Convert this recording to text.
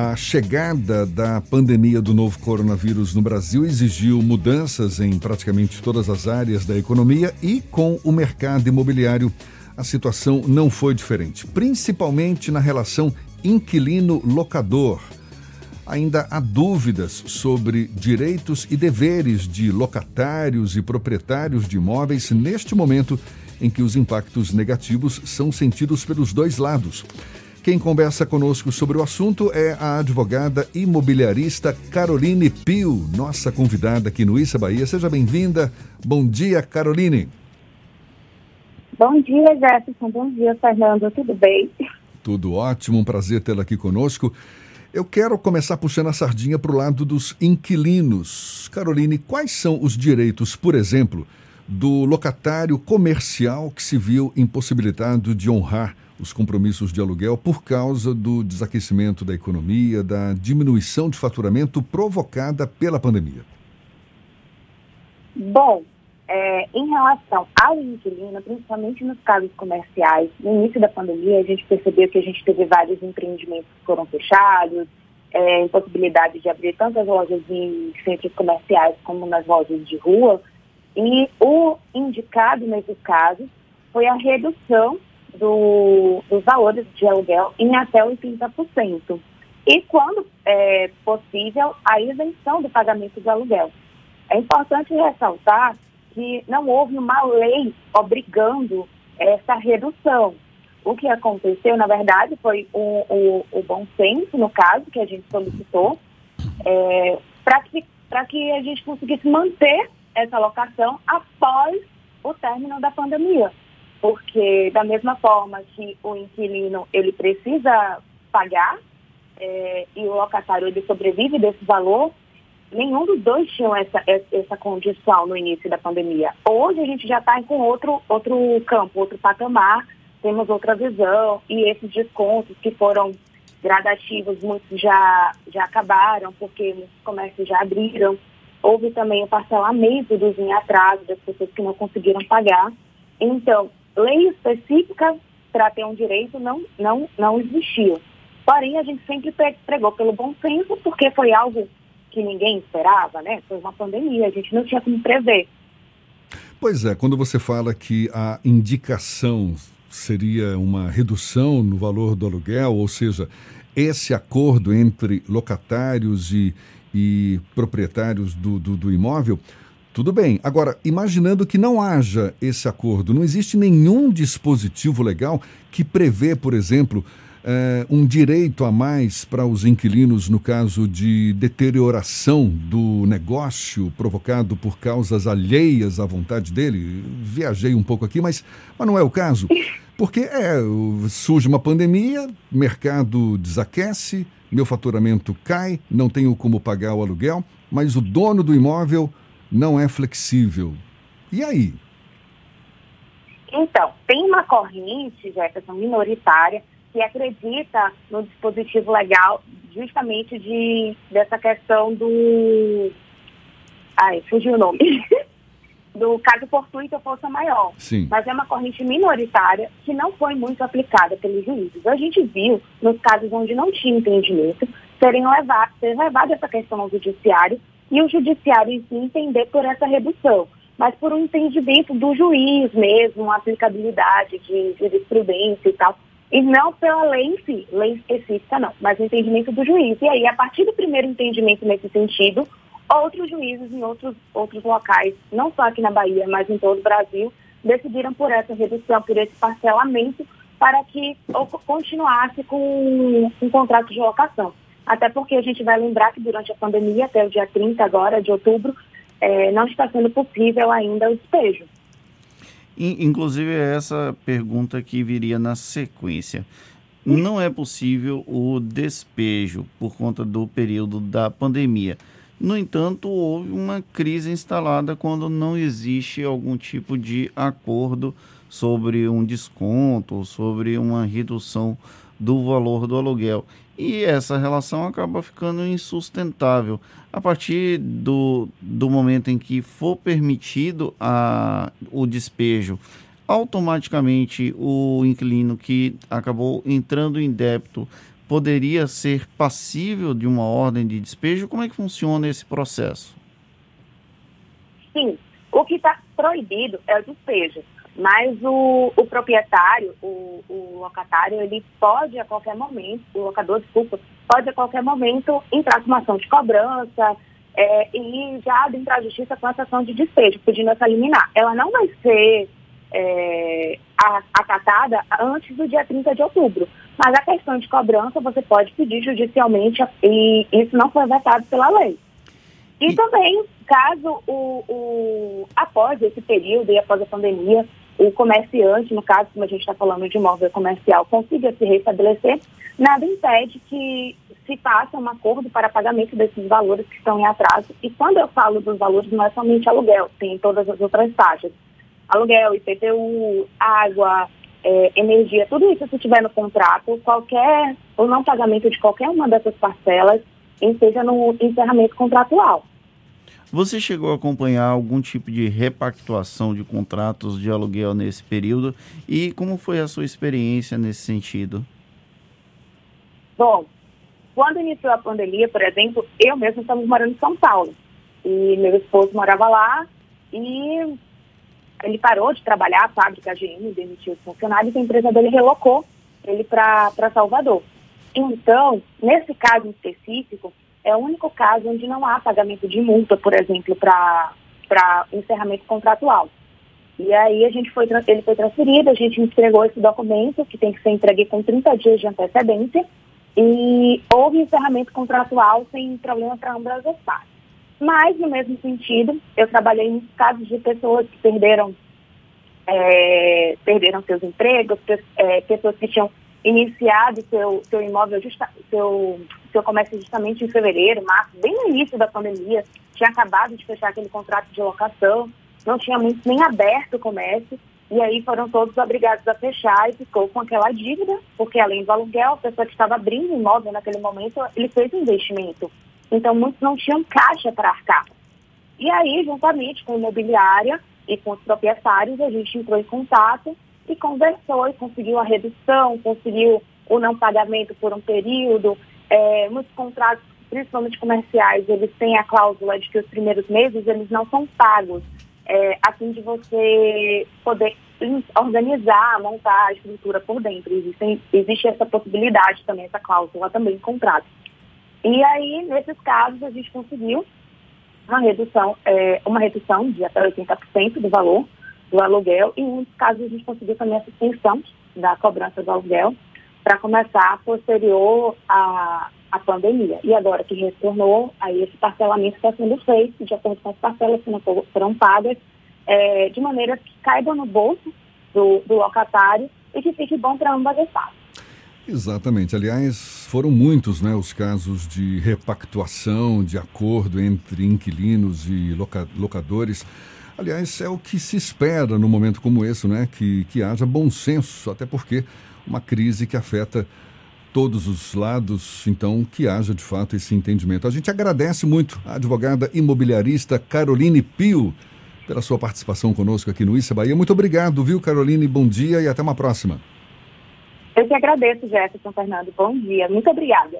A chegada da pandemia do novo coronavírus no Brasil exigiu mudanças em praticamente todas as áreas da economia e com o mercado imobiliário a situação não foi diferente, principalmente na relação inquilino-locador. Ainda há dúvidas sobre direitos e deveres de locatários e proprietários de imóveis neste momento em que os impactos negativos são sentidos pelos dois lados. Quem conversa conosco sobre o assunto é a advogada imobiliarista Caroline Pio, nossa convidada aqui no Issa Bahia. Seja bem-vinda. Bom dia, Caroline. Bom dia, Jefferson. Bom dia, Fernando. Tudo bem? Tudo ótimo, um prazer tê-la aqui conosco. Eu quero começar puxando a sardinha para o lado dos inquilinos. Caroline, quais são os direitos, por exemplo, do locatário comercial que se viu impossibilitado de honrar os compromissos de aluguel por causa do desaquecimento da economia, da diminuição de faturamento provocada pela pandemia? Bom, é, em relação ao inquilino, principalmente nos casos comerciais, no início da pandemia a gente percebeu que a gente teve vários empreendimentos que foram fechados, é, impossibilidade de abrir tantas lojas em centros comerciais como nas lojas de rua, e o indicado nesses casos foi a redução do, dos valores de aluguel em até 80%. E, quando é possível, a isenção do pagamento do aluguel. É importante ressaltar que não houve uma lei obrigando essa redução. O que aconteceu, na verdade, foi o, o, o bom senso, no caso, que a gente solicitou, é, para que, que a gente conseguisse manter essa locação após o término da pandemia porque da mesma forma que o inquilino ele precisa pagar é, e o locatário ele sobrevive desse valor, nenhum dos dois tinham essa, essa condição no início da pandemia. Hoje a gente já está com outro, outro campo, outro patamar, temos outra visão e esses descontos que foram gradativos, muitos já, já acabaram, porque muitos comércios já abriram. Houve também o parcelamento dos em atraso das pessoas que não conseguiram pagar. Então, lei específica para ter um direito não, não, não existiu. Porém, a gente sempre pregou pelo bom senso, porque foi algo que ninguém esperava, né? Foi uma pandemia, a gente não tinha como prever. Pois é, quando você fala que a indicação seria uma redução no valor do aluguel, ou seja, esse acordo entre locatários e, e proprietários do, do, do imóvel, tudo bem. Agora, imaginando que não haja esse acordo, não existe nenhum dispositivo legal que prevê, por exemplo, é, um direito a mais para os inquilinos no caso de deterioração do negócio provocado por causas alheias à vontade dele. Viajei um pouco aqui, mas, mas não é o caso. Porque é, surge uma pandemia, mercado desaquece, meu faturamento cai, não tenho como pagar o aluguel, mas o dono do imóvel não é flexível. E aí? Então, tem uma corrente, Jefferson, minoritária, que acredita no dispositivo legal justamente de, dessa questão do. Ai, fugiu o nome. do caso fortuito ou força maior. Sim. Mas é uma corrente minoritária que não foi muito aplicada pelos juízes. A gente viu, nos casos onde não tinha entendimento, serem levado, ser levado essa questão ao judiciário e o judiciário si entender por essa redução, mas por um entendimento do juiz mesmo, aplicabilidade de jurisprudência e tal, e não pela lei em si, lei específica não, mas o entendimento do juiz. E aí, a partir do primeiro entendimento nesse sentido, outros juízes em outros, outros locais, não só aqui na Bahia, mas em todo o Brasil, decidiram por essa redução, por esse parcelamento, para que continuasse com um contrato de locação. Até porque a gente vai lembrar que durante a pandemia, até o dia 30 agora, de outubro, é, não está sendo possível ainda o despejo. Inclusive, é essa pergunta que viria na sequência. Não é possível o despejo por conta do período da pandemia. No entanto, houve uma crise instalada quando não existe algum tipo de acordo sobre um desconto, sobre uma redução do valor do aluguel. E essa relação acaba ficando insustentável. A partir do, do momento em que for permitido a, o despejo, automaticamente o inquilino que acabou entrando em débito poderia ser passível de uma ordem de despejo? Como é que funciona esse processo? Sim, o que está proibido é o despejo, mas o, o proprietário, o, o, locatário, ele pode a qualquer momento, o locador, desculpa, pode a qualquer momento entrar com uma ação de cobrança é, e já adentrar a justiça com essa ação de despejo, pedindo essa liminar. Ela não vai ser é, acatada antes do dia 30 de outubro. Mas a questão de cobrança você pode pedir judicialmente e isso não foi vetado pela lei. E, também, caso o, o, após esse período e após a pandemia, o comerciante, no caso, como a gente está falando de imóvel comercial, consiga se restabelecer, nada impede que se faça um acordo para pagamento desses valores que estão em atraso. E quando eu falo dos valores, não é somente aluguel, tem todas as outras taxas aluguel, IPTU, água, é, energia, tudo isso se tiver no contrato, qualquer, o não pagamento de qualquer uma dessas parcelas, seja no encerramento contratual. Você chegou a acompanhar algum tipo de repactuação de contratos de aluguel nesse período e como foi a sua experiência nesse sentido? Bom, quando iniciou a pandemia, por exemplo, eu mesmo estava morando em São Paulo e meu esposo morava lá e ele parou de trabalhar, a fábrica GM demitiu os funcionários e a empresa dele relocou ele para Salvador. Então, nesse caso específico, é o único caso onde não há pagamento de multa, por exemplo, para encerramento contratual. E aí a gente foi, ele foi transferido, a gente entregou esse documento, que tem que ser entregue com 30 dias de antecedência, e houve encerramento contratual sem problema para ambas as partes. Mas, no mesmo sentido, eu trabalhei em casos de pessoas que perderam, é, perderam seus empregos, é, pessoas que tinham iniciado seu, seu imóvel, seu, seu comércio justamente em fevereiro, março, bem no início da pandemia, tinha acabado de fechar aquele contrato de locação, não tinha muito nem aberto o comércio, e aí foram todos obrigados a fechar e ficou com aquela dívida, porque além do aluguel, a pessoa que estava abrindo imóvel naquele momento, ele fez um investimento. Então, muitos não tinham caixa para arcar. E aí, juntamente com a imobiliária e com os proprietários, a gente entrou em contato e conversou e conseguiu a redução, conseguiu o não pagamento por um período. É, muitos contratos, principalmente comerciais, eles têm a cláusula de que os primeiros meses eles não são pagos, é, a fim de você poder organizar, montar a estrutura por dentro. Existem, existe essa possibilidade também, essa cláusula também em contrato. E aí, nesses casos, a gente conseguiu uma redução, é, uma redução de até 80% do valor do aluguel, e em muitos casos a gente conseguiu também a suspensão da cobrança do aluguel para começar posterior à, à pandemia. E agora que retornou, aí esse parcelamento está sendo feito de acordo com as parcelas que não foram pagas, é, de maneira que caiba no bolso do, do locatário e que fique bom para ambas as partes. Exatamente. Aliás, foram muitos né, os casos de repactuação, de acordo entre inquilinos e loca locadores. Aliás, é o que se espera num momento como esse, né? Que, que haja bom senso, até porque uma crise que afeta todos os lados, então que haja de fato esse entendimento. A gente agradece muito a advogada imobiliarista Caroline Pio pela sua participação conosco aqui no Issa Bahia. Muito obrigado, viu, Caroline? Bom dia e até uma próxima. Eu que agradeço, Jefferson Fernando. Bom dia. Muito obrigada.